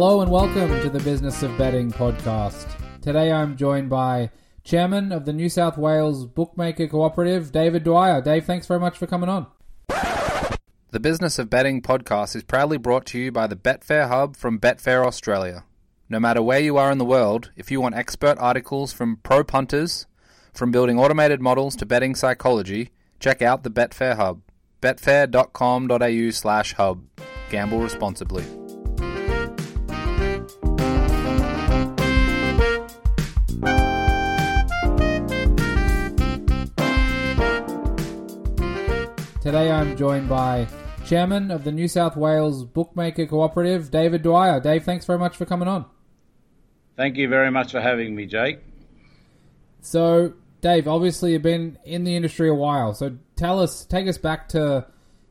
Hello and welcome to the Business of Betting podcast. Today I'm joined by Chairman of the New South Wales Bookmaker Cooperative, David Dwyer. Dave, thanks very much for coming on. The Business of Betting podcast is proudly brought to you by the Betfair Hub from Betfair Australia. No matter where you are in the world, if you want expert articles from pro punters, from building automated models to betting psychology, check out the Betfair Hub. Betfair.com.au slash hub. Gamble responsibly. Today I'm joined by Chairman of the New South Wales Bookmaker Cooperative, David Dwyer. Dave, thanks very much for coming on. Thank you very much for having me, Jake. So, Dave, obviously you've been in the industry a while. So tell us, take us back to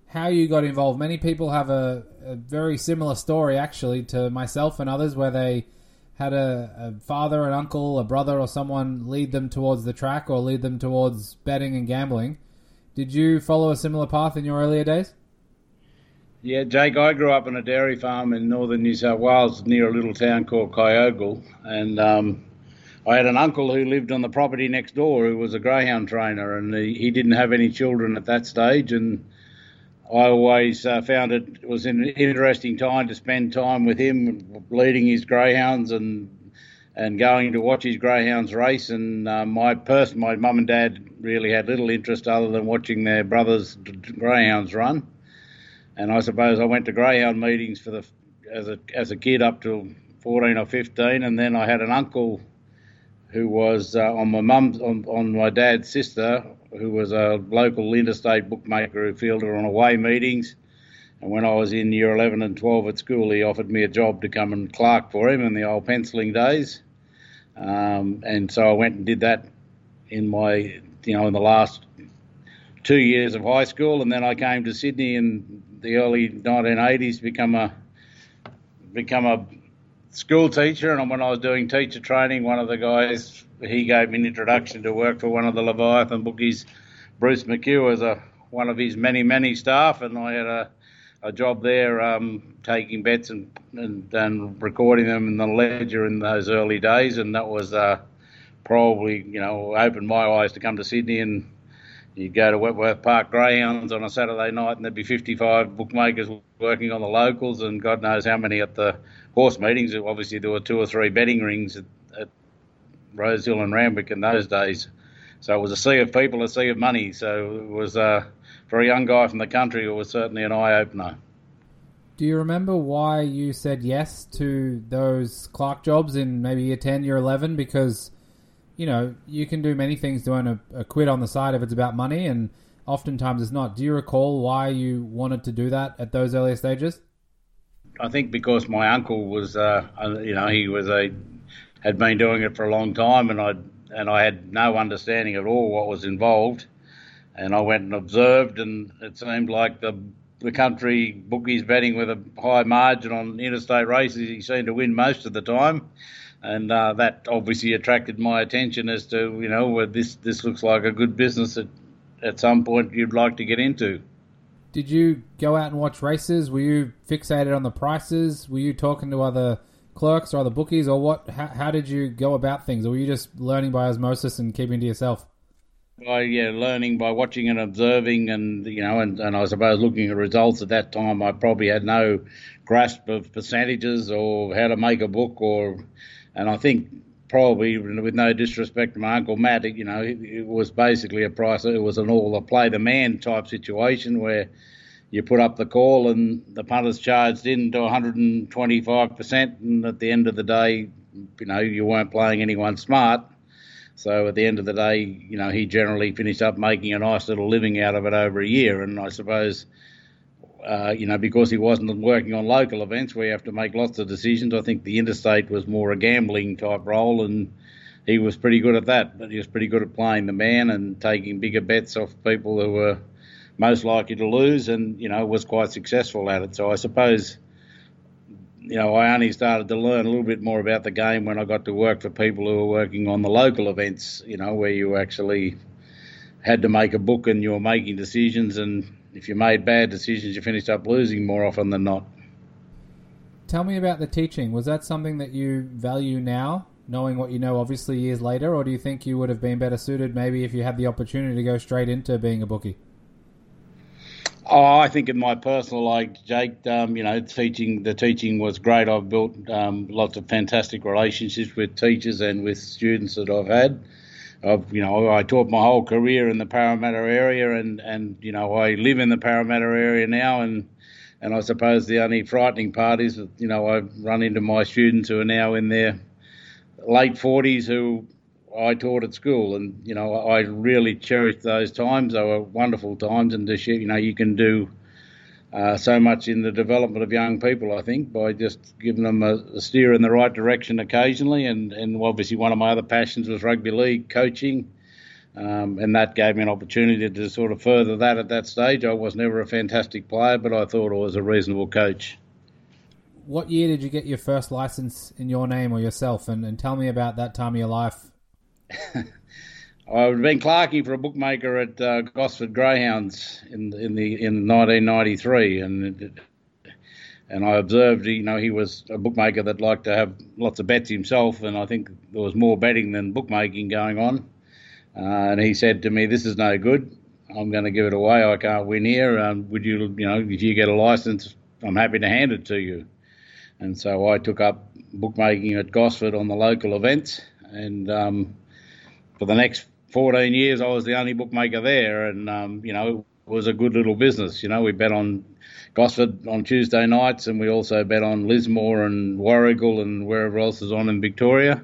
how you got involved. Many people have a, a very similar story, actually, to myself and others, where they had a, a, father, an uncle, a brother, or someone lead them towards the track or lead them towards betting and gambling. Did you follow a similar path in your earlier days? Yeah, Jake, I grew up on a dairy farm in northern New South Wales near a little town called Kyogle. And um, I had an uncle who lived on the property next door who was a greyhound trainer, and he, he didn't have any children at that stage. And I always uh, found it was an interesting time to spend time with him, leading his greyhounds and and going to watch his greyhounds race. And uh, my person, my mum and dad really had little interest other than watching their brothers' greyhounds run. And I suppose I went to greyhound meetings for the as a as a kid up to 14 or 15, and then I had an uncle who was uh, on my mum's on, on my dad's sister, who was a local interstate bookmaker who fielded on away meetings. And when I was in year 11 and 12 at school, he offered me a job to come and clerk for him in the old penciling days. Um, and so I went and did that in my, you know, in the last two years of high school, and then I came to Sydney in the early 1980s to become a become a school teacher. And when I was doing teacher training, one of the guys he gave me an introduction to work for one of the Leviathan bookies, Bruce McHugh, as a one of his many many staff, and I had a a job there um, taking bets and, and, and recording them in the ledger in those early days, and that was uh, probably you know opened my eyes to come to Sydney and you'd go to Wentworth Park Greyhounds on a Saturday night and there'd be 55 bookmakers working on the locals and God knows how many at the horse meetings. Obviously there were two or three betting rings at, at Rosehill and Randwick in those days. So it was a sea of people, a sea of money. So it was uh, for a young guy from the country, it was certainly an eye opener. Do you remember why you said yes to those clerk jobs in maybe year 10, year 11? Because, you know, you can do many things to earn a, a quid on the side if it's about money, and oftentimes it's not. Do you recall why you wanted to do that at those earlier stages? I think because my uncle was, uh, you know, he was a had been doing it for a long time, and I and I had no understanding at all what was involved and I went and observed, and it seemed like the the country bookies betting with a high margin on interstate races, he seemed to win most of the time, and uh, that obviously attracted my attention as to you know this this looks like a good business that at some point you'd like to get into. Did you go out and watch races? Were you fixated on the prices? Were you talking to other clerks or other bookies, or what? How, how did you go about things, or were you just learning by osmosis and keeping to yourself? By yeah, learning by watching and observing, and you know, and, and I suppose looking at results at that time, I probably had no grasp of percentages or how to make a book, or and I think probably with no disrespect to my uncle Matt, you know, it, it was basically a price. It was an all the play the man type situation where you put up the call and the punters charged in to 125 percent, and at the end of the day, you know, you weren't playing anyone smart so at the end of the day, you know, he generally finished up making a nice little living out of it over a year. And I suppose, uh, you know, because he wasn't working on local events where you have to make lots of decisions, I think the interstate was more a gambling type role, and he was pretty good at that. But he was pretty good at playing the man and taking bigger bets off people who were most likely to lose, and you know, was quite successful at it. So I suppose you know, I only started to learn a little bit more about the game when I got to work for people who were working on the local events, you know, where you actually had to make a book and you were making decisions. And if you made bad decisions, you finished up losing more often than not. tell me about the teaching. Was that something that you value now, knowing what you know obviously years later, or do you think you would have been better suited maybe if you had the opportunity to go straight into being a bookie? Oh, I think in my personal like Jake, um, you know, teaching the teaching was great. I've built um, lots of fantastic relationships with teachers and with students that I've had. I've, you know, I taught my whole career in the Parramatta area, and and you know, I live in the Parramatta area now, and and I suppose the only frightening part is that you know I've run into my students who are now in their late 40s who I taught at school, and you know I really cherished those times. They were wonderful times, and to you know you can do uh, so much in the development of young people. I think by just giving them a, a, steer in the right direction occasionally, and and obviously one of my other passions was rugby league coaching, um, and that gave me an opportunity to sort of further that at that stage. I was never a fantastic player, but I thought I was a reasonable coach. What year did you get your first license in your name or yourself? And, and tell me about that time of your life I've been clerking for a bookmaker at uh, Gosford Greyhounds in in the in 1993, and and I observed, you know, he was a bookmaker that liked to have lots of bets himself, and I think there was more betting than bookmaking going on. Uh, and he said to me, "This is no good. I'm going to give it away. I can't win here. Um, would you, you know, if you get a license, I'm happy to hand it to you." And so I took up bookmaking at Gosford on the local events, and um, for the next 14 years, I was the only bookmaker there, and um, you know it was a good little business. You know, we bet on Gosford on Tuesday nights, and we also bet on Lismore and Warragul and wherever else is on in Victoria.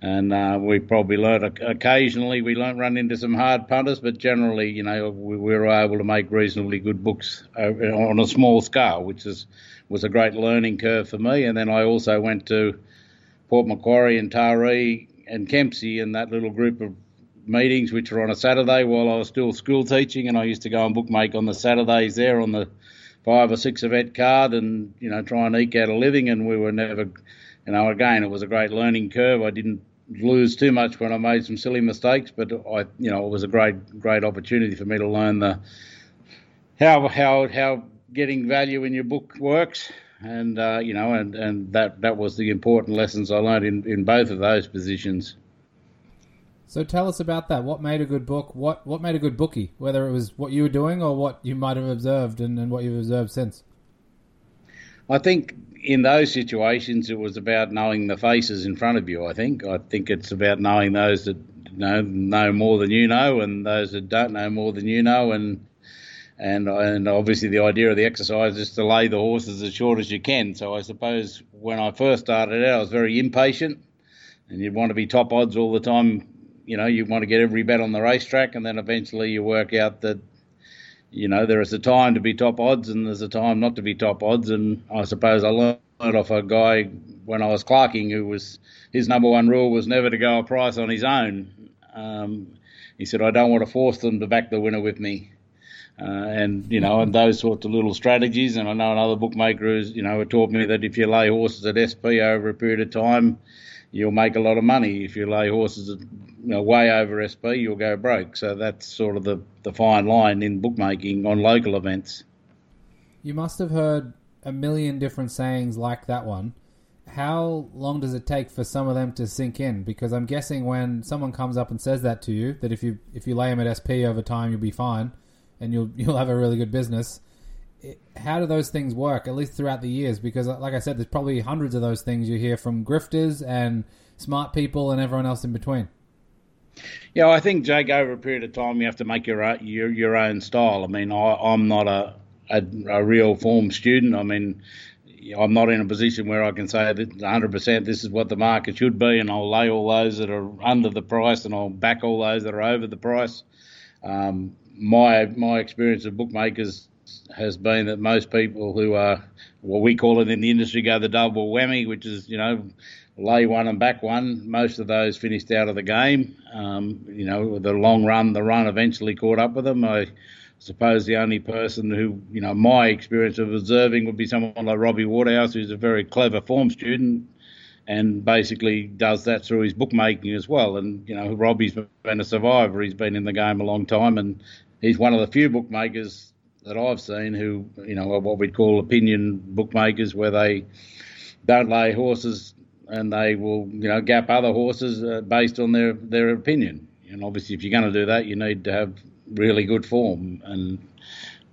And uh, we probably learned occasionally we learned run into some hard punters, but generally, you know, we, we were able to make reasonably good books uh, on a small scale, which is was a great learning curve for me. And then I also went to Port Macquarie and Taree and Kempsey and that little group of meetings, which were on a Saturday while I was still school teaching, and I used to go and bookmake on the Saturdays there on the five or six event card, and you know try and eke out a living. And we were never, you know, again it was a great learning curve. I didn't lose too much when I made some silly mistakes, but I, you know, it was a great great opportunity for me to learn the how how how getting value in your book works and uh, you know, and, and that that was the important lessons I learned in, in both of those positions. So tell us about that. What made a good book? What what made a good bookie? Whether it was what you were doing or what you might have observed and, and what you've observed since. I think in those situations it was about knowing the faces in front of you. I think I think it's about knowing those that know know more than you know and those that don't know more than you know and and and obviously the idea of the exercise is to lay the horses as short as you can. So I suppose when I first started out, I was very impatient, and you'd want to be top odds all the time. You know, you want to get every bet on the racetrack, and then eventually you work out that you know there is a time to be top odds and there's a time not to be top odds. And I suppose I learned off a guy when I was clerking who was his number one rule was never to go a price on his own. Um, he said, I don't want to force them to back the winner with me. Uh, and you know, and those sorts of little strategies. And I know another bookmaker who's you know taught me that if you lay horses at SP over a period of time, you'll make a lot of money. If you lay horses you know, way over SP, you'll go broke. So that's sort of the the fine line in bookmaking on local events. You must have heard a million different sayings like that one. How long does it take for some of them to sink in? Because I'm guessing when someone comes up and says that to you, that if you if you lay them at SP over time, you'll be fine and you'll you'll have a really good business. How do those things work? At least throughout the years, because like I said, there's probably hundreds of those things you hear from grifters and smart people and everyone else in between. Yeah, I think Jake, over a period of time, you have to make your your your own style. I mean, I, I'm not a, a, a real form student. I mean, I'm not in a position where I can say that 100% this is what the market should be, and I'll lay all those that are under the price, and I'll back all those that are over the price. Um, my my experience of bookmakers has been that most people who are what we call it in the industry go the double whammy, which is you know lay one and back one. Most of those finished out of the game. Um, you know, the long run, the run eventually caught up with them. I suppose the only person who, you know, my experience of observing would be someone like Robbie Waterhouse, who's a very clever form student and basically does that through his bookmaking as well. And, you know, Robbie's been a survivor. He's been in the game a long time and he's one of the few bookmakers that I've seen who, you know, are what we'd call opinion bookmakers, where they don't lay horses and they will, you know, gap other horses uh, based on their, their opinion. And obviously, if you're going to do that, you need to have really good form. And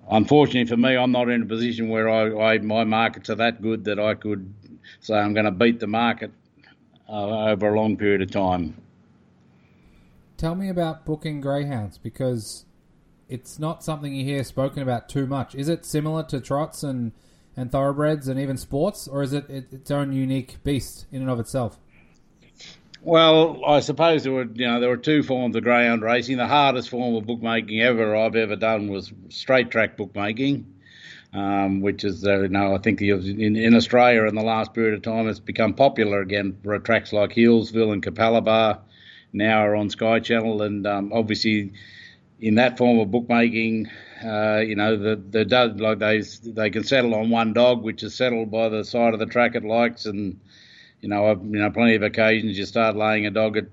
unfortunately for me, I'm not in a position where I, I my markets are that good that I could say I'm going to beat the market uh, over a long period of time. Tell me about booking greyhounds because it's not something you hear spoken about too much. Is it similar to trots and, and thoroughbreds and even sports, or is it its own unique beast in and of itself? Well, I suppose there were, you know, there were two forms of greyhound racing. The hardest form of bookmaking ever I've ever done was straight track bookmaking, um, which is, uh, you know, I think in, in Australia in the last period of time it's become popular again for tracks like Healesville and Capalaba now are on Sky Channel, and um, obviously in that form of bookmaking, uh, you know, the the like they they can settle on one dog, which is settled by the side of the track it likes, and you know, I've, you know, plenty of occasions you start laying a dog at,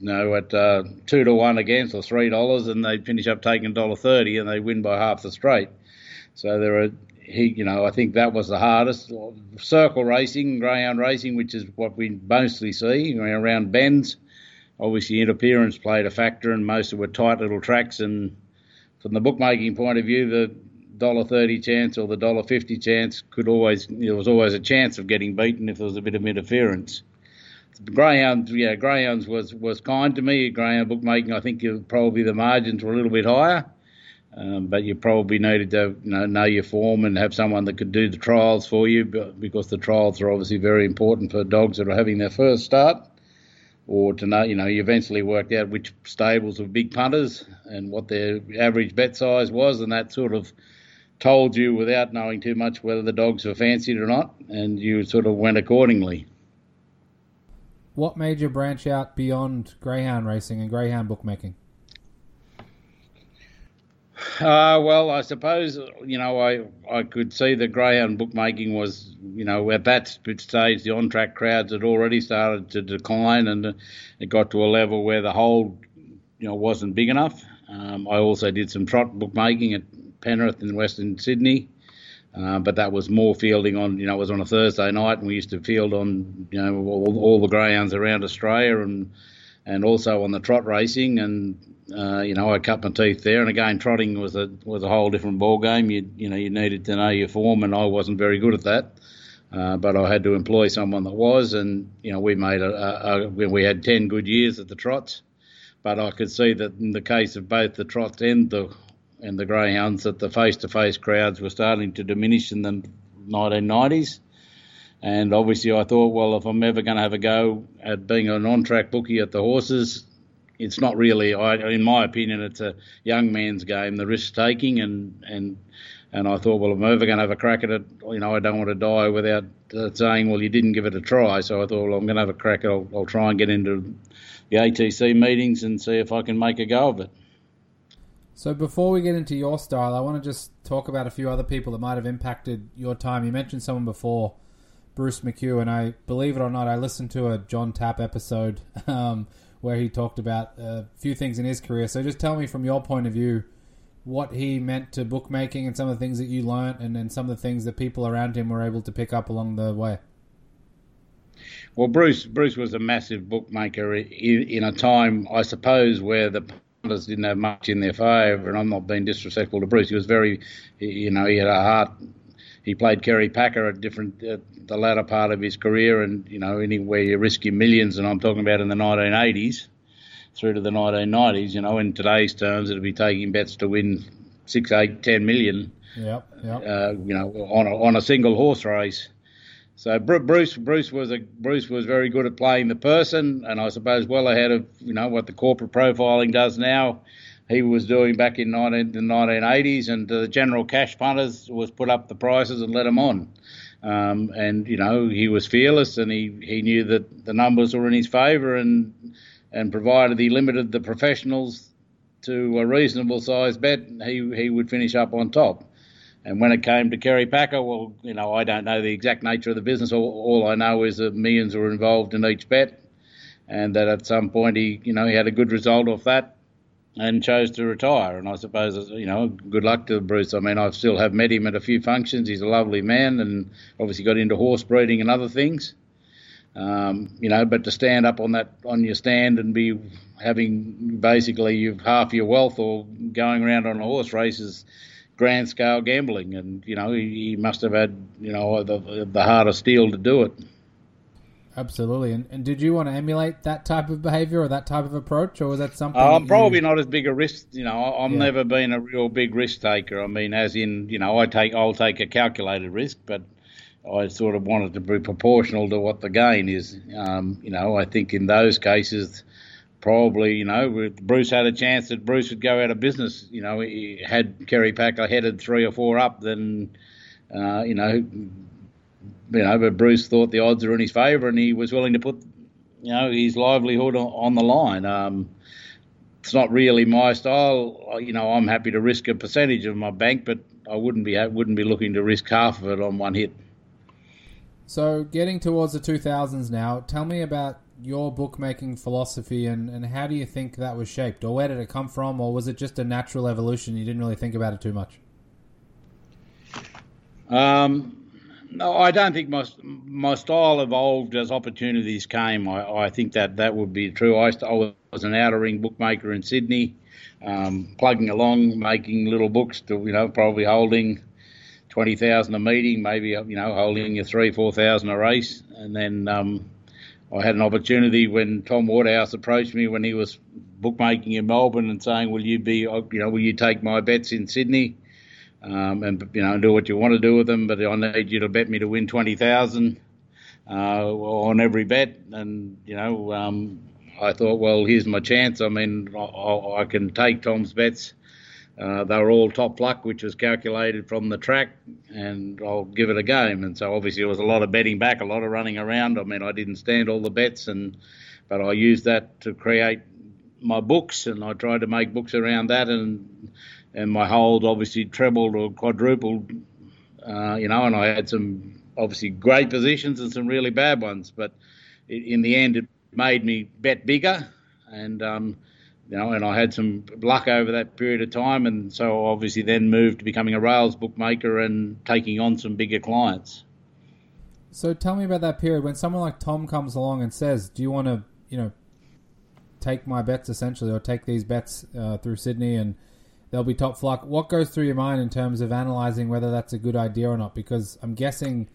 you know, at uh, two to one against or three dollars, and they finish up taking dollar thirty, and they win by half the straight. So there are, he, you know, I think that was the hardest. Circle racing, greyhound racing, which is what we mostly see around bends. Obviously, interference played a factor, and most of were tight little tracks. And from the bookmaking point of view, the dollar thirty chance or the dollar fifty chance could always there was always a chance of getting beaten if there was a bit of interference. Greyhounds, yeah, Greyhounds was was kind to me. Greyhound bookmaking, I think probably the margins were a little bit higher, um, but you probably needed to know, know your form and have someone that could do the trials for you, because the trials are obviously very important for dogs that are having their first start or to know, you know, you eventually worked out which stables were big punters and what their average bet size was, and that sort of told you without knowing too much whether the dogs were fancied or not, and you sort of went accordingly. What made you branch out beyond greyhound racing and greyhound bookmaking? Uh, well, I suppose you know I I could see that greyhound bookmaking was you know at that stage the on track crowds had already started to decline and it got to a level where the hold you know wasn't big enough. Um, I also did some trot bookmaking at Penrith in Western Sydney. Uh, but that was more fielding on, you know, it was on a Thursday night, and we used to field on, you know, all, all the greyhounds around Australia, and and also on the trot racing, and uh, you know, I cut my teeth there. And again, trotting was a was a whole different ball game. You you know, you needed to know your form, and I wasn't very good at that. Uh, but I had to employ someone that was, and you know, we made a, a, a we had ten good years at the trots. But I could see that in the case of both the trots and the and the greyhounds that the face-to-face crowds were starting to diminish in the 1990s. And obviously, I thought, well, if I'm ever going to have a go at being an on-track bookie at the horses, it's not really, I, in my opinion, it's a young man's game, the risk taking, and and and I thought, well, if I'm ever going to have a crack at it, you know, I don't want to die without uh, saying, well, you didn't give it a try. So I thought, well, I'm going to have a crack. I'll, I'll try and get into the ATC meetings and see if I can make a go of it. So before we get into your style, I want to just talk about a few other people that might have impacted your time. You mentioned someone before, Bruce McHugh, and I believe it or not, I listened to a John Tapp episode um, where he talked about a few things in his career. So just tell me from your point of view what he meant to bookmaking and some of the things that you learnt, and then some of the things that people around him were able to pick up along the way. Well, Bruce Bruce was a massive bookmaker in, in a time, I suppose, where the punters didn't have much in their favour, and I'm not being disrespectful to Bruce. He was very, you know, he had a heart. He played Kerry Packer at different at the latter part of his career, and you know, anywhere you risk your millions, and I'm talking about in the 1980s through to the 1990s. You know, in today's terms, it'd be taking bets to win six, eight, ten million. Yep, yep. Uh, you know, on a, on a single horse race. So Bruce Bruce was a Bruce was very good at playing the person, and I suppose well ahead of you know what the corporate profiling does now. He was doing back in 19, the 1980s, and the general cash punters was put up the prices and let him on. Um, and you know he was fearless, and he, he knew that the numbers were in his favour, and and provided he limited the professionals to a reasonable size bet, he he would finish up on top. And when it came to Kerry Packer, well, you know, I don't know the exact nature of the business. All, all I know is that millions were involved in each bet, and that at some point he, you know, he had a good result off that. And chose to retire. And I suppose, you know, good luck to Bruce. I mean, I still have met him at a few functions. He's a lovely man and obviously got into horse breeding and other things. Um, you know, but to stand up on that on your stand and be having basically you've half your wealth or going around on a horse race is grand scale gambling, and you know he, he must have had you know the the heart of steel to do it. Absolutely. And, and did you want to emulate that type of behaviour or that type of approach, or was that something? I'm that probably you... not as big a risk. You know, I'm Yeah. never been a real big risk taker. I mean, as in, you know, I take I'll take a calculated risk, but I sort of wanted to be proportional to what the gain is. Um, you know, I think in those cases, probably, you know, Bruce had a chance that Bruce would go out of business. You know, he had Kerry Packer headed three or four up, then, uh, you know, you know, but Bruce thought the odds were in his favour, and he was willing to put, you know, his livelihood on, on the line. Um, it's not really my style. You know, I'm happy to risk a percentage of my bank, but I wouldn't be wouldn't be looking to risk half of it on one hit. So, getting towards the 2000s now, tell me about your bookmaking philosophy and, and how do you think that was shaped? Or where did it come from? Or was it just a natural evolution? You didn't really think about it too much? Um, no, I don't think my my style evolved as opportunities came. I, I think that that would be true. I, I was an outer ring bookmaker in Sydney, um, plugging along, making little books to you know probably holding twenty thousand a meeting, maybe you know holding your three four thousand a race, and then um, I had an opportunity when Tom Waterhouse approached me when he was bookmaking in Melbourne and saying, "Will you be you know will you take my bets in Sydney?" Um, and you know do what you want to do with them. But I need you to bet me to win twenty thousand uh, on every bet. And you know, um, I thought, well, here's my chance. I mean, I, I can take Tom's bets. Uh, they were all top luck, which was calculated from the track, and I'll give it a game. And so obviously there was a lot of betting back, a lot of running around. I mean, I didn't stand all the bets, and but I used that to create my books, and I tried to make books around that, and and my hold obviously trebled or quadrupled, uh, you know, and I had some obviously great positions and some really bad ones, but in the end it made me bet bigger, and um, you know, and I had some luck over that period of time, and so obviously then moved to becoming a rails bookmaker and taking on some bigger clients. So, tell me about that period when someone like Tom comes along and says, Do you want to, you know, take my bets essentially, or take these bets uh, through Sydney and they'll be top fluck. What goes through your mind in terms of analysing whether that's a good idea or not? Because I'm guessing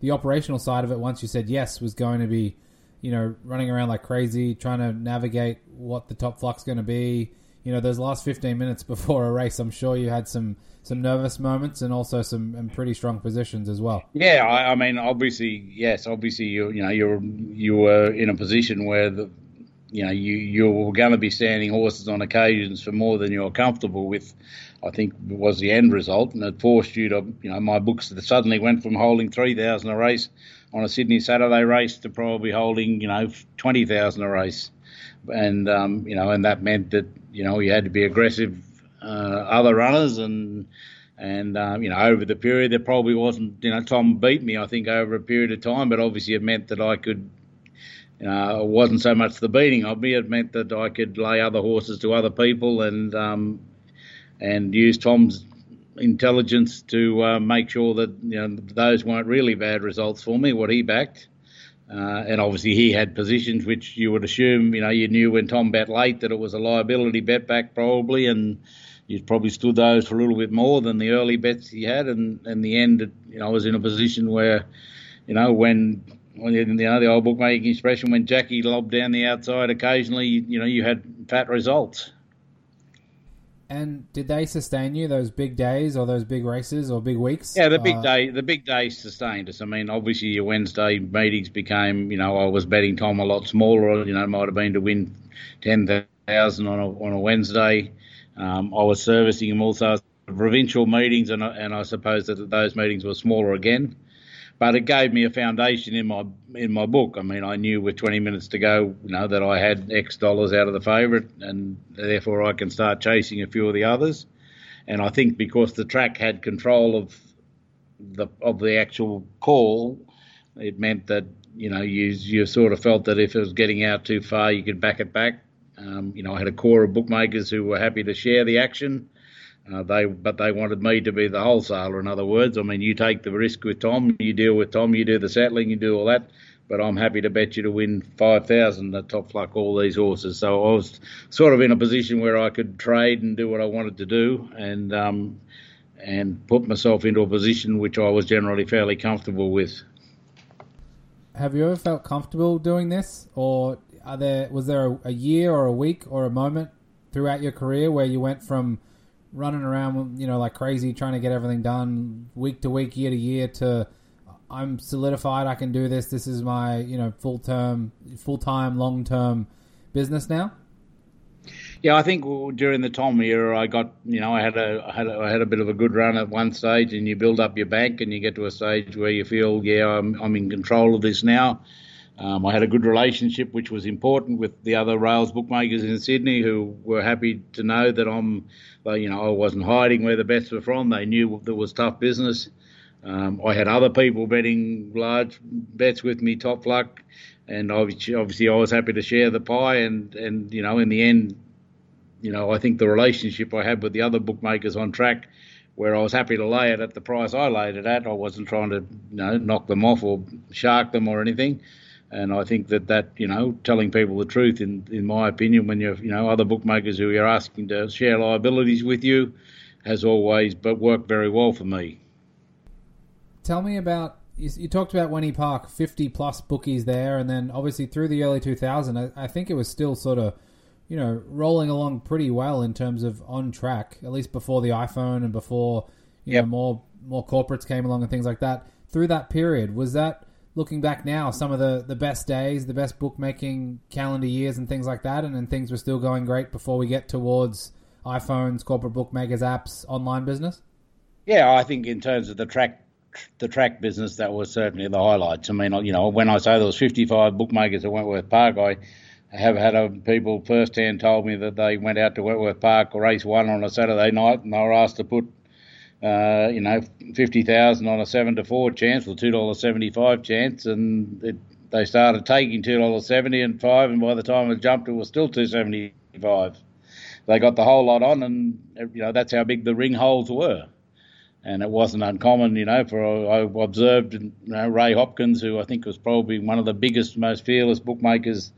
the operational side of it, once you said yes, was going to be, you know, running around like crazy, trying to navigate what the top fluck's going to be. You know, those last 15 minutes before a race, I'm sure you had some some nervous moments and also some and pretty strong positions as well. Yeah, I, I mean, obviously, yes, obviously, you you know, you're you were in a position where the you know you you were going to be standing horses on occasions for more than you're comfortable with. I think was the end result, and it forced you to you know my books suddenly went from holding three thousand a race on a Sydney Saturday race to probably holding you know twenty thousand a race, and um, you know and that meant that you know you had to be aggressive uh, other runners and and um, you know over the period there probably wasn't you know Tom beat me I think over a period of time, but obviously it meant that I could. Uh, it wasn't so much the beating of me; it meant that I could lay other horses to other people and um, and use Tom's intelligence to uh, make sure that you know those weren't really bad results for me. What he backed, uh, and obviously he had positions which you would assume you know you knew when Tom bet late that it was a liability bet back probably, and you probably stood those for a little bit more than the early bets he had, and in the end, you know, I was in a position where, you know, when when you know the old bookmaking expression, when Jackie lobbed down the outside occasionally, you, know, you had fat results. And did they sustain you those big days or those big races or big weeks? Yeah, the big Uh, day, the big day sustained us. I mean, obviously your Wednesday meetings became, you know, I was betting Tom a lot smaller. You know, it might have been to win ten thousand on a on a Wednesday. Um, I was servicing him also provincial meetings, and I, and I suppose that those meetings were smaller again. But it gave me a foundation in my in my book. I mean, I knew with 20 minutes to go, you know, that I had X dollars out of the favourite, and therefore I can start chasing a few of the others. And I think because the track had control of the of the actual call, it meant that you know you you sort of felt that if it was getting out too far, you could back it back. Um, you know, I had a core of bookmakers who were happy to share the action. Uh, they, but they wanted me to be the wholesaler. In other words, I mean, you take the risk with Tom, you deal with Tom, you do the settling, you do all that. But I'm happy to bet you to win five thousand at top fluck all these horses. So I was sort of in a position where I could trade and do what I wanted to do, and um, and put myself into a position which I was generally fairly comfortable with. Have you ever felt comfortable doing this, or are there was there a, a year or a week or a moment throughout your career where you went from running around, you know, like crazy, trying to get everything done week to week, year to year, to I'm solidified. I can do this. This is my, you know, full term, full time, long term business now. Yeah, I think during the Tom era, I got, you know, I had a, I had a, I had a bit of a good run at one stage, and you build up your bank, and you get to a stage where you feel, yeah, I'm, I'm in control of this now. Um, I had a good relationship, which was important with the other rails bookmakers in Sydney, who were happy to know that I'm, you know, I wasn't hiding where the bets were from. They knew there was tough business. Um, I had other people betting large bets with me, top luck, and obviously, I was happy to share the pie. And and you know, in the end, you know, I think the relationship I had with the other bookmakers on track, where I was happy to lay it at the price I laid it at, I wasn't trying to you know knock them off or shark them or anything. And I think that that you know telling people the truth, in in my opinion, when you're you know other bookmakers who you're asking to share liabilities with you, has always but worked very well for me. Tell me about you, you talked about Wenty Park, fifty plus bookies there, and then obviously through the early 2000s, I, I think it was still sort of you know rolling along pretty well in terms of on track, at least before the iPhone and before you yep. know more more corporates came along and things like that. Through that period, was that looking back now, some of the, the best days, the best bookmaking calendar years, and things like that, and, things were still going great before we get towards iPhones, corporate bookmakers, apps, online business? Yeah, I think in terms of the track the track business, that was certainly the highlights. I mean, you know, when I say there was 55 bookmakers at Wentworth Park, I have had a, people firsthand told me that they went out to Wentworth Park race one on a Saturday night and they were asked to put uh, you know, fifty thousand on a seven to four chance or two dollars seventy five chance, and it, they started taking two dollars seventy and five, and by the time it jumped, it was still two seventy five. They got the whole lot on, and you know that's how big the ring holes were, and it wasn't uncommon, you know. For I observed, you know, Ray Hopkins, who I think was probably one of the biggest, most fearless bookmakers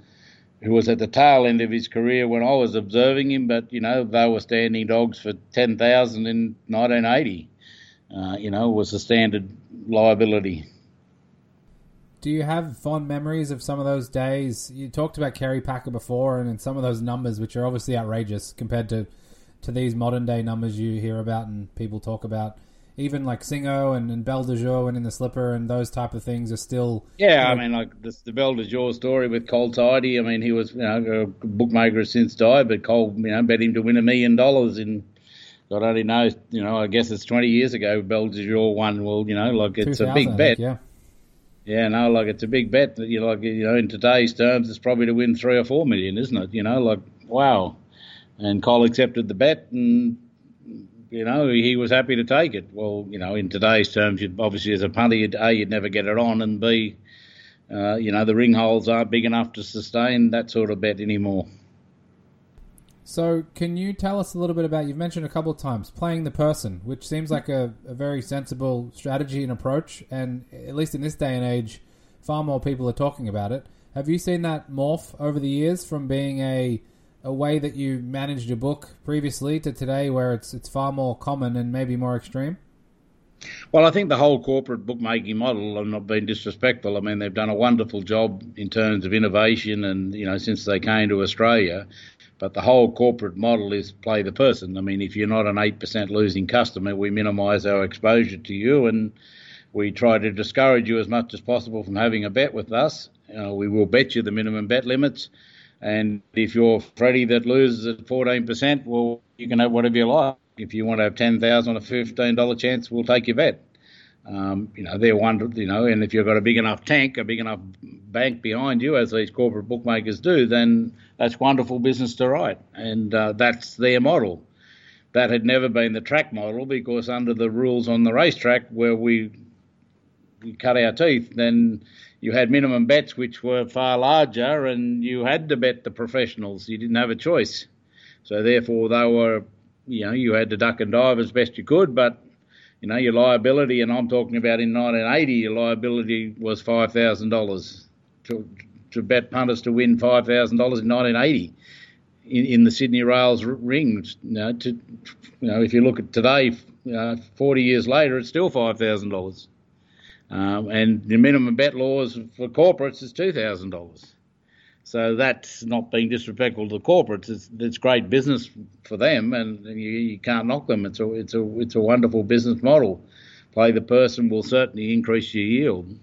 who was at the tail end of his career when I was observing him, but you know they were standing dogs for ten thousand in 1980. Uh, you know, was a standard liability. Do you have fond memories of some of those days? You talked about Kerry Packer before, and in some of those numbers, which are obviously outrageous compared to to these modern day numbers you hear about and people talk about even like Singo and, and Belle du Jour and in the slipper and those type of things are still. Yeah, I mean, like this, the Belle du Jour story with Col Tidy. I mean, he was you know a bookmaker has since died, but Col you know bet him to win a million dollars in. God only knows, you know. I guess it's twenty years ago. Belle du Jour won. Well, you know, like it's a big bet. yeah. Yeah, no, like it's a big bet that you like. You know, in today's terms, it's probably to win three or four million, isn't it? You know, like wow. And Col accepted the bet, and you know, he was happy to take it. Well, you know, in today's terms, you'd, obviously as a punter, you'd, A, you'd never get it on, and B, uh, you know, the ring holes aren't big enough to sustain that sort of bet anymore. So, can you tell us a little bit about? You've mentioned a couple of times playing the person, which seems like a, a very sensible strategy and approach, and at least in this day and age, far more people are talking about it. Have you seen that morph over the years from being a a way that you managed your book previously to today, where it's it's far more common and maybe more extreme? Well, I think the whole corporate bookmaking model, I'm not being disrespectful, I mean, they've done a wonderful job in terms of innovation and, you know, since they came to Australia. But the whole corporate model is play the person. I mean, if you're not an 8% losing customer, we minimise our exposure to you and we try to discourage you as much as possible from having a bet with us. Uh, we will bet you the minimum bet limits and if you're Freddie that loses at 14%, well, you can have whatever you like. If you want to have 10,000 on a $15 chance, we'll take your bet. Um, you know, they're one, you know, and if you've got a big enough tank, a big enough bank behind you, as these corporate bookmakers do, then that's wonderful business to write. And uh, that's their model. That had never been the track model because under the rules on the racetrack where we cut our teeth, then you had minimum bets which were far larger, and you had to bet the professionals. You didn't have a choice. So therefore, they were, you know, you had to duck and dive as best you could, but you know, your liability, and I'm talking about in 1980, your liability was five thousand dollars to to bet punters to win five thousand dollars in 1980 in, in, the Sydney Rails rings. You know, to you know, if you look at today, uh, 40 years later, it's still five thousand um, and the minimum bet laws for corporates is two thousand dollars. So that's not being disrespectful to the corporates. It's, it's great business for them, and you, you can't knock them. It's a it's a it's a wonderful business model. Play the person will certainly increase your yield.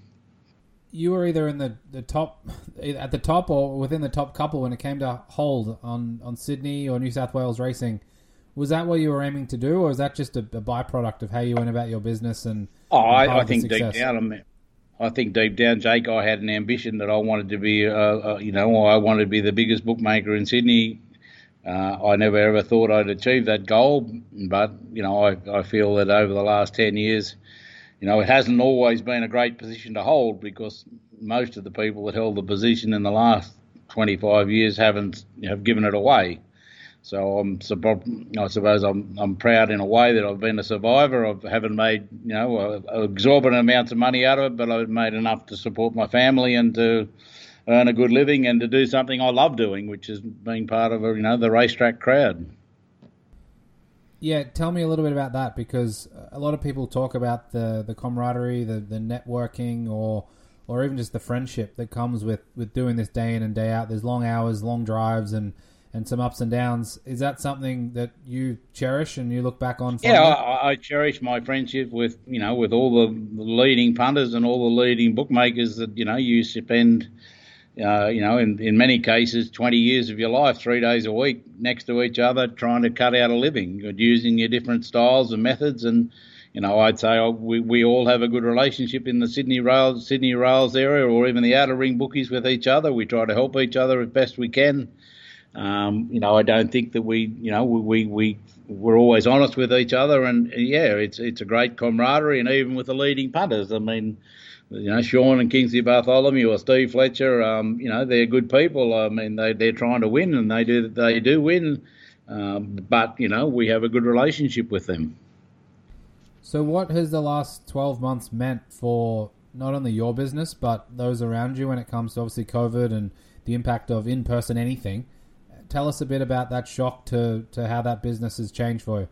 You were either in the, the top at the top or within the top couple when it came to hold on, on Sydney or New South Wales racing. Was that what you were aiming to do, or is that just a, a byproduct of how you went about your business and? Oh, I, I think deep down, I think deep down, Jake, I had an ambition that I wanted to be, uh, uh, you know, I wanted to be the biggest bookmaker in Sydney. Uh, I never ever thought I'd achieve that goal, but you know, I, I feel that over the last ten years, you know, it hasn't always been a great position to hold because most of the people that held the position in the last 25 years haven't have given it away. So I'm, I suppose I'm, I'm proud in a way that I've been a survivor. I haven't made, you know, exorbitant amounts of money out of it, but I've made enough to support my family and to earn a good living and to do something I love doing, which is being part of, you know, the racetrack crowd. Yeah, tell me a little bit about that because a lot of people talk about the, the camaraderie, the, the networking, or or even just the friendship that comes with, with doing this day in and day out. There's long hours, long drives, and and some ups and downs. Is that something that you cherish and you look back on? Fondly? Yeah, I, I, cherish my friendship with you know with all the leading punters and all the leading bookmakers that you know you spend. Uh, you know, in, in many cases, 20 years of your life, three days a week next to each other, trying to cut out a living, using your different styles and methods. And, you know, I'd say oh, we, we all have a good relationship in the Sydney Rails, Sydney Rails area or even the outer ring bookies with each other. We try to help each other as best we can. Um, you know, I don't think that we, you know, we, we we're always honest with each other, and yeah, it's it's a great camaraderie, and even with the leading punters, I mean, you know, Sean and Kingsley Bartholomew or Steve Fletcher, um, you know, they're good people. I mean, they they're trying to win, and they do they do win, um, but you know, we have a good relationship with them. So, what has the last twelve months meant for not only your business but those around you when it comes to obviously COVID and the impact of in person anything? Tell us a bit about that shock to, to how that business has changed for you.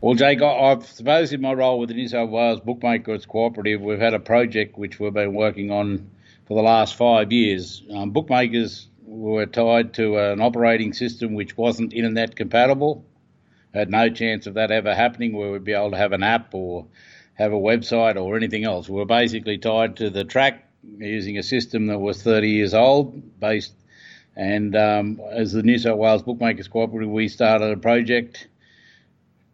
Well, Jake, I, suppose in my role with the New South Wales Bookmakers Cooperative, we've had a project which we've been working on for the last five years. Um, bookmakers were tied to an operating system which wasn't internet compatible. Had no chance of that ever happening where we'd be able to have an app or have a website or anything else. We were basically tied to the track using a system that was 30 years old, based and um, as the New South Wales Bookmakers Cooperative, we started a project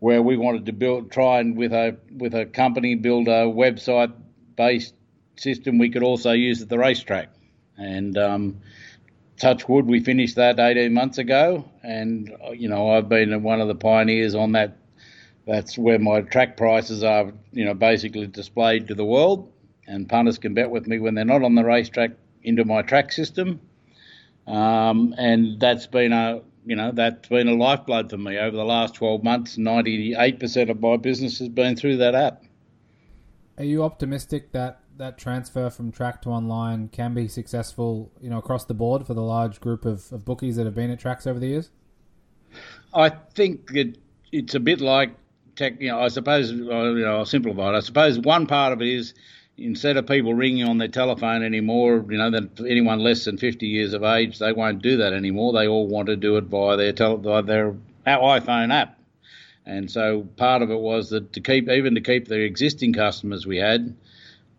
where we wanted to build, try and with a with a company build a website based system we could also use at the racetrack. And um, touch wood, we finished that 18 months ago, and you know I've been one of the pioneers on that. That's where my track prices are, you know, basically displayed to the world, and punters can bet with me when they're not on the racetrack into my track system um, and that's been a you know that's been a lifeblood for me over the last 12 months. 98% of my business has been through that app. Are you optimistic that that transfer from track to online can be successful, you know, across the board for the large group of, of bookies that have been at tracks over the years? I think it, it's a bit like tech. You know, I suppose you know I'll simplify it. I suppose one part of it is instead of people ringing on their telephone anymore, you know, that anyone less than 50 years of age, they won't do that anymore. They all want to do it via their tele- their iPhone app. And so part of it was that to keep, even to keep the existing customers we had,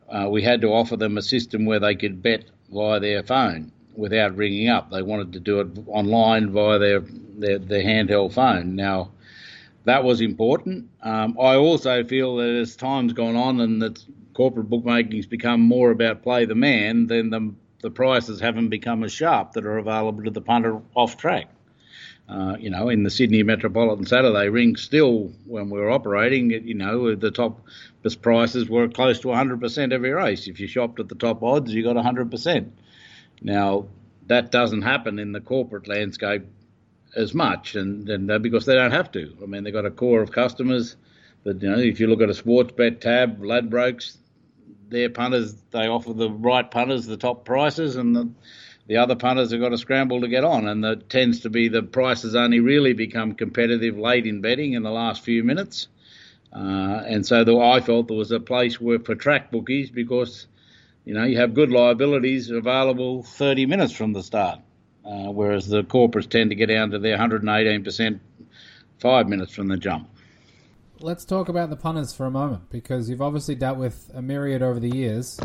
uh, we had to offer them a system where they could bet via their phone without ringing up. They wanted to do it online via their their, their handheld phone. Now, that was important. Um, I also feel that as time's gone on and that corporate bookmaking's become more about play the man, then the, the prices haven't become as sharp that are available to the punter off track. Uh, you know, in the Sydney Metropolitan Saturday ring, still when we were operating, you know, the top prices were close to 100% every race. If you shopped at the top odds, you got 100%. Now, that doesn't happen in the corporate landscape as much, and, and uh, because they don't have to. I mean, they've got a core of customers that, you know, if you look at a Sportsbet TAB, Ladbrokes, their punters, they offer the right punters the top prices, and the the other punters have got to scramble to get on, and it tends to be the prices only really become competitive late in betting in the last few minutes. Uh, and so the, I felt there was a place where for track bookies because you know you have good liabilities available 30 minutes from the start, uh, whereas the corporates tend to get down to their 118% five minutes from the jump. Let's talk about the punters for a moment because you've obviously dealt with a myriad over the years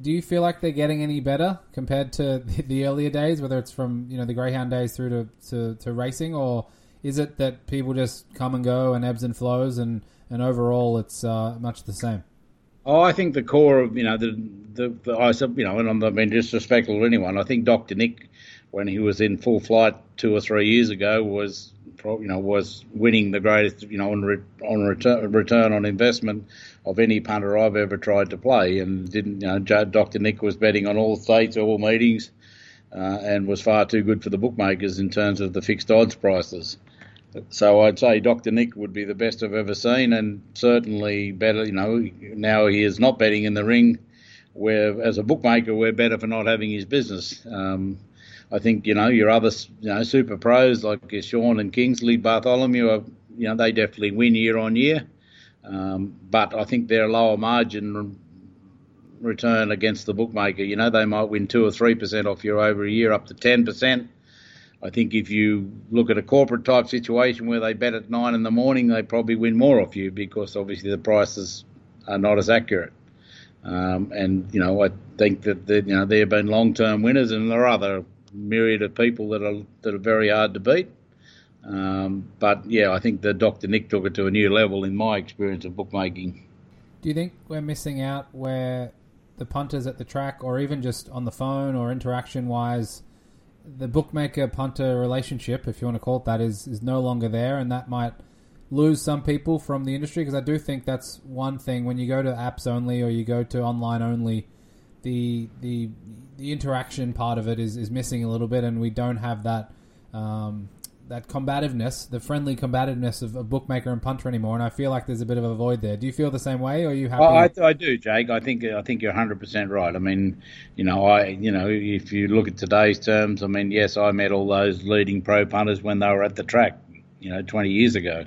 do you feel like they're getting any better compared to the earlier days, whether it's from you know the greyhound days through to, to, to racing, or is it that people just come and go and ebbs and flows, and, and overall it's uh, much the same? Oh, I think the core of you know the the, the I you know, and I'm not being disrespectful to anyone. I think Dr. Nick, when he was in full flight two or three years ago, was you know was winning the greatest you know on, re, on return, return on investment of any punter I've ever tried to play, and didn't you know Dr Nick was betting on all states, all meetings, uh, and was far too good for the bookmakers in terms of the fixed odds prices. So I'd say Dr. Nick would be the best I've ever seen, and certainly better. You know, now he is not betting in the ring. Where as a bookmaker, we're better for not having his business. Um, I think you know your other you know super pros like Sean and Kingsley Bartholomew are you know they definitely win year on year, um, but I think they're a lower margin return against the bookmaker. You know they might win two or three percent off you over a year, up to ten percent. I think if you look at a corporate type situation where they bet at nine in the morning, they probably win more off you because obviously the prices are not as accurate. Um, and you know, I think that you know there have been long term winners, and there are other myriad of people that are that are very hard to beat. Um, but yeah, I think the Dr. Nick took it to a new level in my experience of bookmaking. Do you think we're missing out where the punters at the track, or even just on the phone or interaction wise, the bookmaker punter relationship, if you want to call it that, is is no longer there, and that might lose some people from the industry because I do think that's one thing when you go to apps only or you go to online only the the the interaction part of it is, is missing a little bit, and we don't have that um, that combativeness, the friendly combativeness of, of, bookmaker and punter anymore. And I feel like there's a bit of a void there. Do you feel the same way, or you happy? Well, I, I do, Jake. I think I think you're 100 percent right. I mean, you know, I you know, if you look at today's terms, I mean, yes, I met all those leading pro punters when they were at the track, you know, 20 years ago.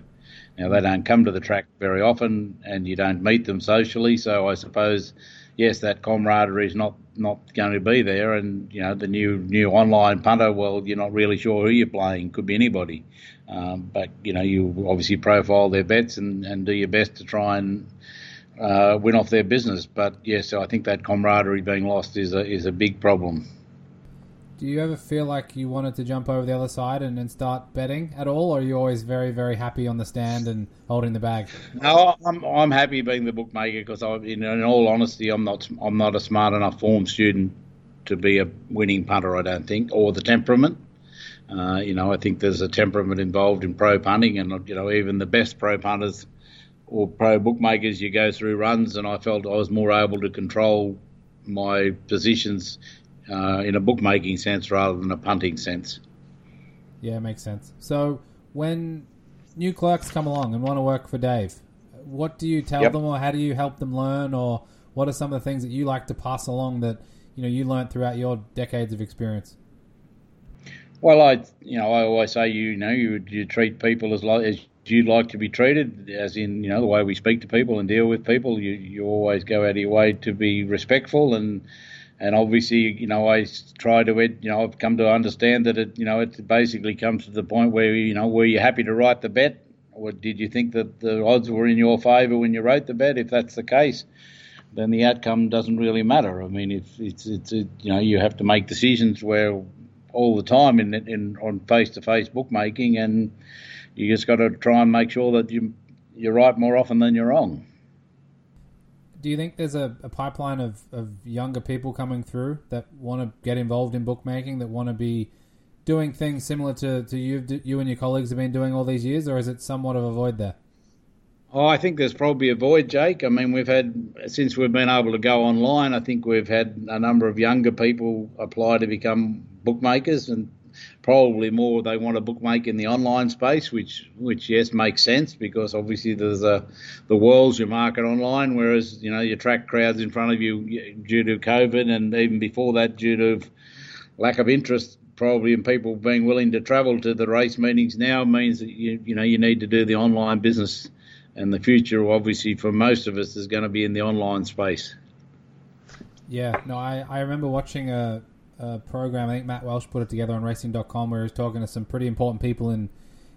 Now they don't come to the track very often, and you don't meet them socially. So I suppose yes, that camaraderie is not not going to be there, and you know the new new online punter. Well, you're not really sure who you're playing. Could be anybody, um, but you know you obviously profile their bets and, and do your best to try and uh, win off their business. But yes, I think that camaraderie being lost is a is a big problem. Do you ever feel like you wanted to jump over the other side and, start betting at all, or are you always very, very happy on the stand and holding the bag? No, I'm, I'm happy being the bookmaker because, in, in all honesty, I'm not I'm not a smart enough form student to be a winning punter. I don't think, or the temperament. Uh, you know, I think there's a temperament involved in pro punting, and you know, even the best pro punters or pro bookmakers, you go through runs, and I felt I was more able to control my positions uh, in a bookmaking sense rather than a punting sense. Yeah, it makes sense. So when new clerks come along and want to work for Dave, what do you tell yep. them, or how do you help them learn, or what are some of the things that you like to pass along that you know you learned throughout your decades of experience? Well, I you know I always say you, you know you you treat people as like as you'd like to be treated, as in you know the way we speak to people and deal with people. You you always go out of your way to be respectful and and obviously, you know, I try to, you know, I've come to understand that it, you know, it basically comes to the point where, you know, were you happy to write the bet, or did you think that the odds were in your favour when you wrote the bet? If that's the case, then the outcome doesn't really matter. I mean, if it's, it's, it, you know, you have to make decisions where all the time in, in on face-to-face bookmaking, and you just got to try and make sure that you you're right more often than you're wrong do you think there's a, a pipeline of, of younger people coming through that want to get involved in bookmaking, that want to be doing things similar to, to you you and your colleagues have been doing all these years, or is it somewhat of a void there? Oh, I think there's probably a void, Jake. I mean, we've had since we've been able to go online. I think we've had a number of younger people apply to become bookmakers, and probably more they want to bookmake in the online space, which which yes makes sense because obviously there's a the world's your market online, whereas you know you track crowds in front of you due to COVID, and even before that due to lack of interest probably in people being willing to travel to the race meetings now means that you you know you need to do the online business and the future, obviously, for most of us, is going to be in the online space. Yeah, no, I, I remember watching a, a program. I think Matt Welsh put it together on Racing.com, where he was talking to some pretty important people in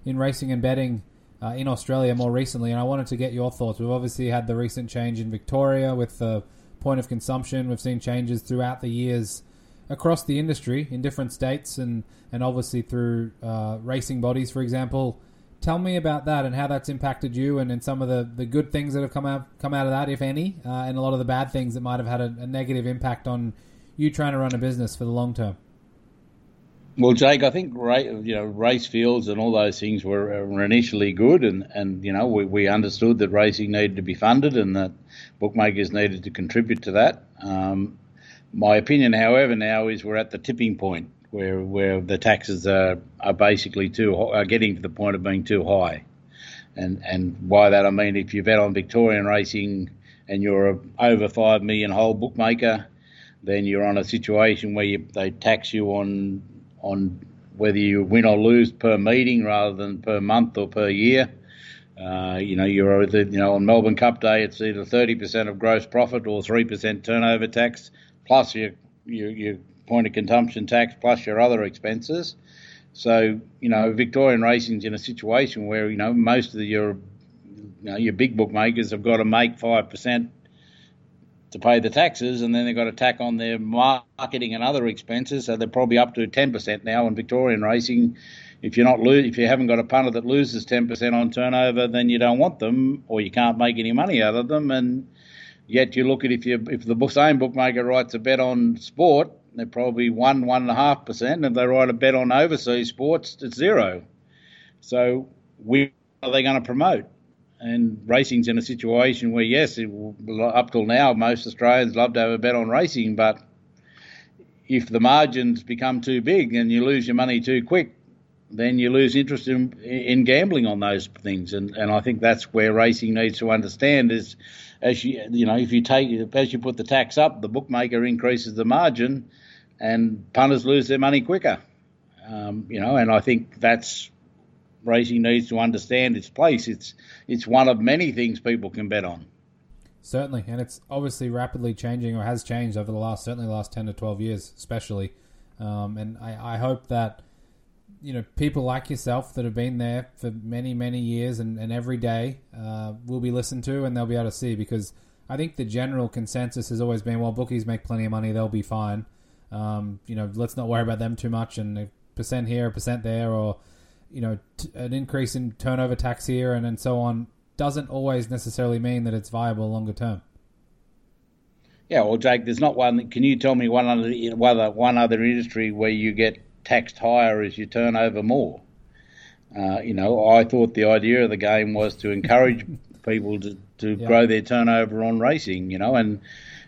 in racing and betting uh, in Australia more recently. And I wanted to get your thoughts. We've obviously had the recent change in Victoria with the point of consumption. We've seen changes throughout the years across the industry in different states, and and obviously through uh, racing bodies, for example. Tell me about that and how that's impacted you, and, and some of the, the good things that have come out come out of that, if any, uh, and a lot of the bad things that might have had a, a negative impact on you trying to run a business for the long term. Well, Jake, I think you know race fields and all those things were, were initially good, and, and you know we, we understood that racing needed to be funded and that bookmakers needed to contribute to that. Um, my opinion, however, now is we're at the tipping point where where the taxes are, are basically too are getting to the point of being too high, and and by that I mean if you bet on Victorian racing and you're a over five million whole bookmaker, then you're on a situation where you, they tax you on on whether you win or lose per meeting rather than per month or per year. Uh, you know, you're either, you know, on Melbourne Cup Day, it's either 30% of gross profit or 3% turnover tax, plus your, your, your point of consumption tax plus your other expenses. So you know, Victorian racing's in a situation where you know most of the, your you know, your big bookmakers have got to make five percent to pay the taxes, and then they've got to tack on their marketing and other expenses. So they're probably up to ten percent now in Victorian racing. If you're not lo- if you haven't got a punter that loses ten percent on turnover, then you don't want them, or you can't make any money out of them. And yet you look at if you if the same bookmaker writes a bet on sport, they're probably one, one and a half percent. If they write a bet on overseas sports, it's zero. So, we are they going to promote? And racing's in a situation where, yes, it, up till now, most Australians love to have a bet on racing, but if the margins become too big and you lose your money too quick, then you lose interest in, in gambling on those things. And, and I think that's where racing needs to understand is, as you you know, if you take as you put the tax up, the bookmaker increases the margin, and punters lose their money quicker. Um, you know, and I think that's racing needs to understand its place. It's it's one of many things people can bet on. Certainly, and it's obviously rapidly changing, or has changed over the last certainly the last ten to twelve years, especially. Um, and I, I, hope that you know people like yourself that have been there for many many years and, and every day uh, will be listened to, and they'll be able to see because I think the general consensus has always been, well, bookies make plenty of money, they'll be fine. Um, you know, let's not worry about them too much, and a percent here, a percent there, or you know, t- an increase in turnover tax here, and and so on, doesn't always necessarily mean that it's viable longer term. Yeah, well, Jake, there's not one. Can you tell me one other one other industry where you get taxed higher as you turn over more? Uh, you know, I thought the idea of the game was to encourage people to, to yeah. grow their turnover on racing. You know, and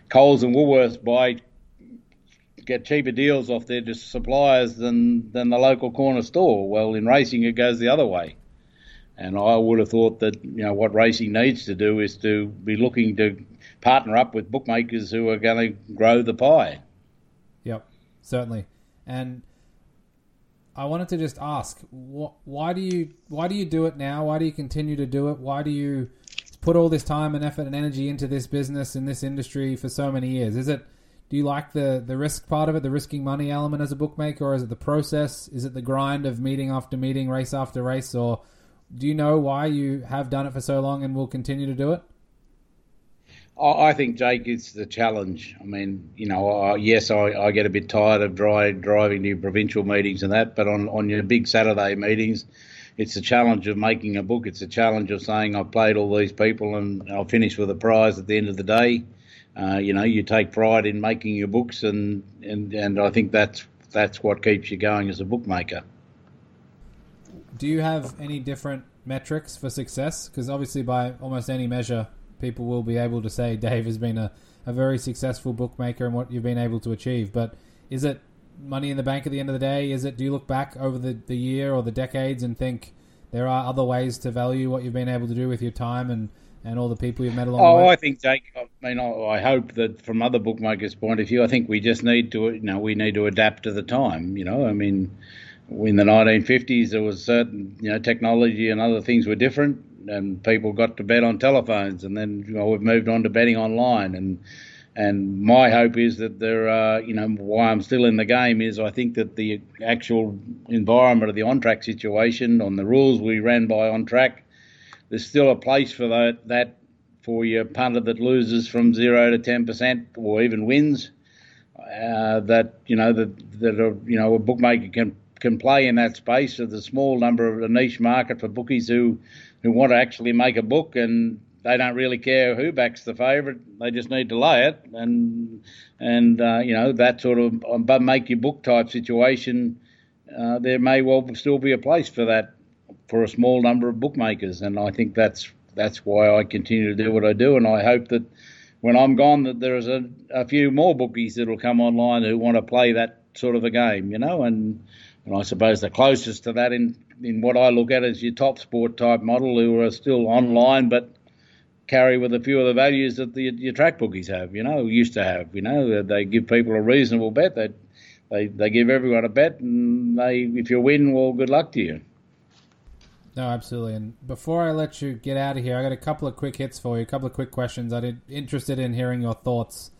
Coles and Woolworths buy get cheaper deals off their suppliers than than the local corner store. Well, in racing, it goes the other way. And I would have thought that you know what racing needs to do is to be looking to partner up with bookmakers who are going to grow the pie. Yep, certainly. And I wanted to just ask, wh- why do you why do you do it now? Why do you continue to do it? Why do you put all this time and effort and energy into this business in this industry for so many years? Is it do you like the the risk part of it, the risking money element as a bookmaker, or is it the process? Is it the grind of meeting after meeting, race after race, or do you know why you have done it for so long and will continue to do it? I think Jake, it's the challenge. I mean, you know, yes, I, I, get a bit tired of dry, driving to provincial meetings and that, but on, on your big Saturday meetings, it's a challenge of making a book. It's a challenge of saying I've played all these people and I'll finish with a prize at the end of the day. Uh, you know, you take pride in making your books, and, and, and I think that's that's what keeps you going as a bookmaker. Do you have any different metrics for success? Because obviously, by almost any measure, people will be able to say Dave has been a, a very successful bookmaker and what you've been able to achieve. But is it money in the bank at the end of the day? Is it? Do you look back over the, the year or the decades and think there are other ways to value what you've been able to do with your time and, and all the people you've met along oh, the way? Oh I think, Jake. I mean, I, I hope that from other bookmakers' point of view, I think we just need to, you know, we need to adapt to the time. You know, I mean, in the 1950s, there was certain, you know, technology and other things were different, and people got to bet on telephones, and then you know we've moved on to betting online, and and my hope is that there are, you know, why I'm still in the game is I think that the actual environment of the on track situation, on the rules we ran by on track, there's still a place for that, that for your punter that loses from zero to ten percent or even wins. Uh, that you know that that a, you know a bookmaker can can play in that space. There's a small number of a niche market for bookies who who want to actually make a book and they don't really care who backs the favourite. They just need to lay it, and and uh, you know that sort of um, make your book type situation. Uh, there may well still be a place for that for a small number of bookmakers, and I think that's that's why I continue to do what I do, and I hope that when I'm gone, that there's a, a few more bookies that'll come online who want to play that sort of a game, you know, and and I suppose the closest to that in in what I look at is your TopSport type model who are still online but carry with a few of the values that the, your track bookies have, you know, used to have. You know, they give people a reasonable bet. They they they give everyone a bet, and they if you win, well, good luck to you. No, absolutely. And before I let you get out of here, I got a couple of quick hits for you, a couple of quick questions. I'm interested in hearing your thoughts.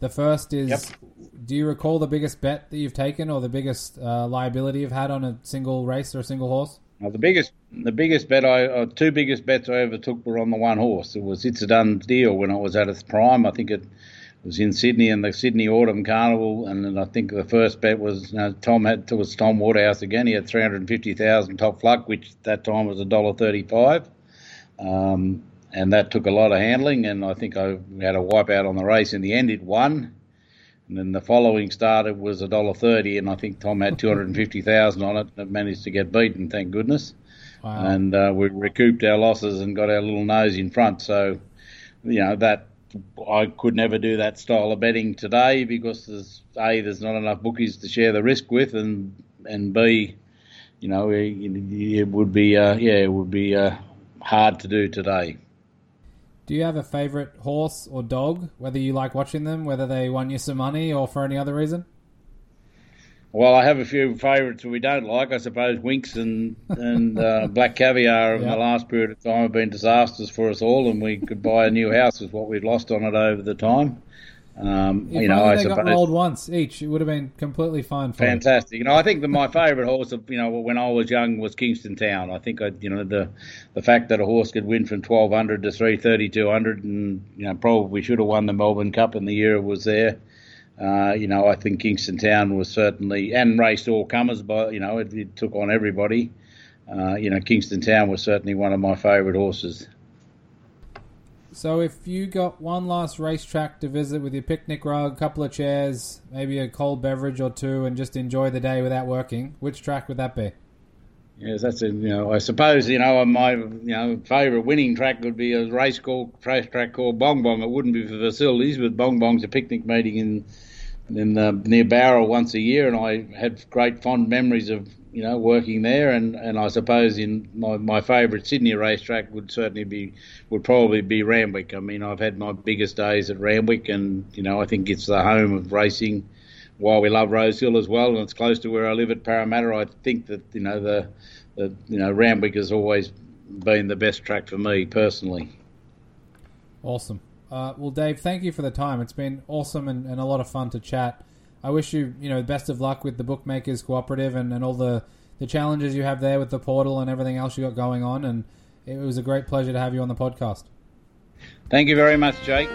The first is, yep. do you recall the biggest bet that you've taken, or the biggest uh, liability you've had on a single race or a single horse? Now, the biggest, the biggest bet I, uh, two biggest bets I ever took were on the one horse. It was It's a Dundeel when I was at its prime. I think it was in Sydney and the Sydney Autumn Carnival, and then I think the first bet was you know, Tom had it was Tom Waterhouse again. He had three hundred fifty thousand top luck, which that time was a dollar thirty five. Um, and that took a lot of handling. And I think I had a wipeout on the race. In the end, it won. And then the following start, it was a dollar thirty, and I think Tom had two hundred and fifty thousand on it. And it managed to get beaten, thank goodness. Wow. And uh, we recouped our losses and got our little nose in front. So, you know that I could never do that style of betting today because there's a there's not enough bookies to share the risk with, and and b, you know, it, would be uh, yeah, it would be uh, hard to do today. Do you have a favourite horse or dog? Whether you like watching them, whether they won you some money, or for any other reason? Well, I have a few favourites that we don't like. I suppose Winks and and uh, Black Caviar in the last period of time have been disasters for us all, and we could buy a new house with what we'd lost on it over the time. Um, you know, I they suppose, got rolled once each, it would have been completely fine. For fantastic. You know, I think that my favourite horse, of, you know, when I was young, was Kingston Town. I think, I, you know, the the fact that a horse could win from twelve hundred to three thirty two hundred, and you know, probably should have won the Melbourne Cup in the year it was there. Uh, you know, I think Kingston Town was certainly and raced all comers, but you know, it, it took on everybody. Uh, you know, Kingston Town was certainly one of my favourite horses. So if you got one last racetrack to visit with your picnic rug, a couple of chairs, maybe a cold beverage or two, and just enjoy the day without working, which track would that be? Yes, that's a you know I suppose you know my you know favourite winning track would be a race called race track called Bong Bong. It wouldn't be for facilities, but Bong Bong's a picnic meeting in in uh, near Bowral once a year, and I had great fond memories of you know, working there, and, and I suppose in my, my favourite Sydney racetrack would certainly be would probably be Randwick. I mean, I've had my biggest days at Randwick, and you know, I think it's the home of racing. While we love Rosehill as well, and it's close to where I live at Parramatta, I think that you know the, the you know Randwick has always been the best track for me personally. Awesome. Uh, well, Dave, thank you for the time. It's been awesome and, and a lot of fun to chat. I wish you, you know, the best of luck with the Bookmakers Cooperative and, and all the, the challenges you have there with the portal and everything else you got going on. And it was a great pleasure to have you on the podcast. Thank you very much, Jake.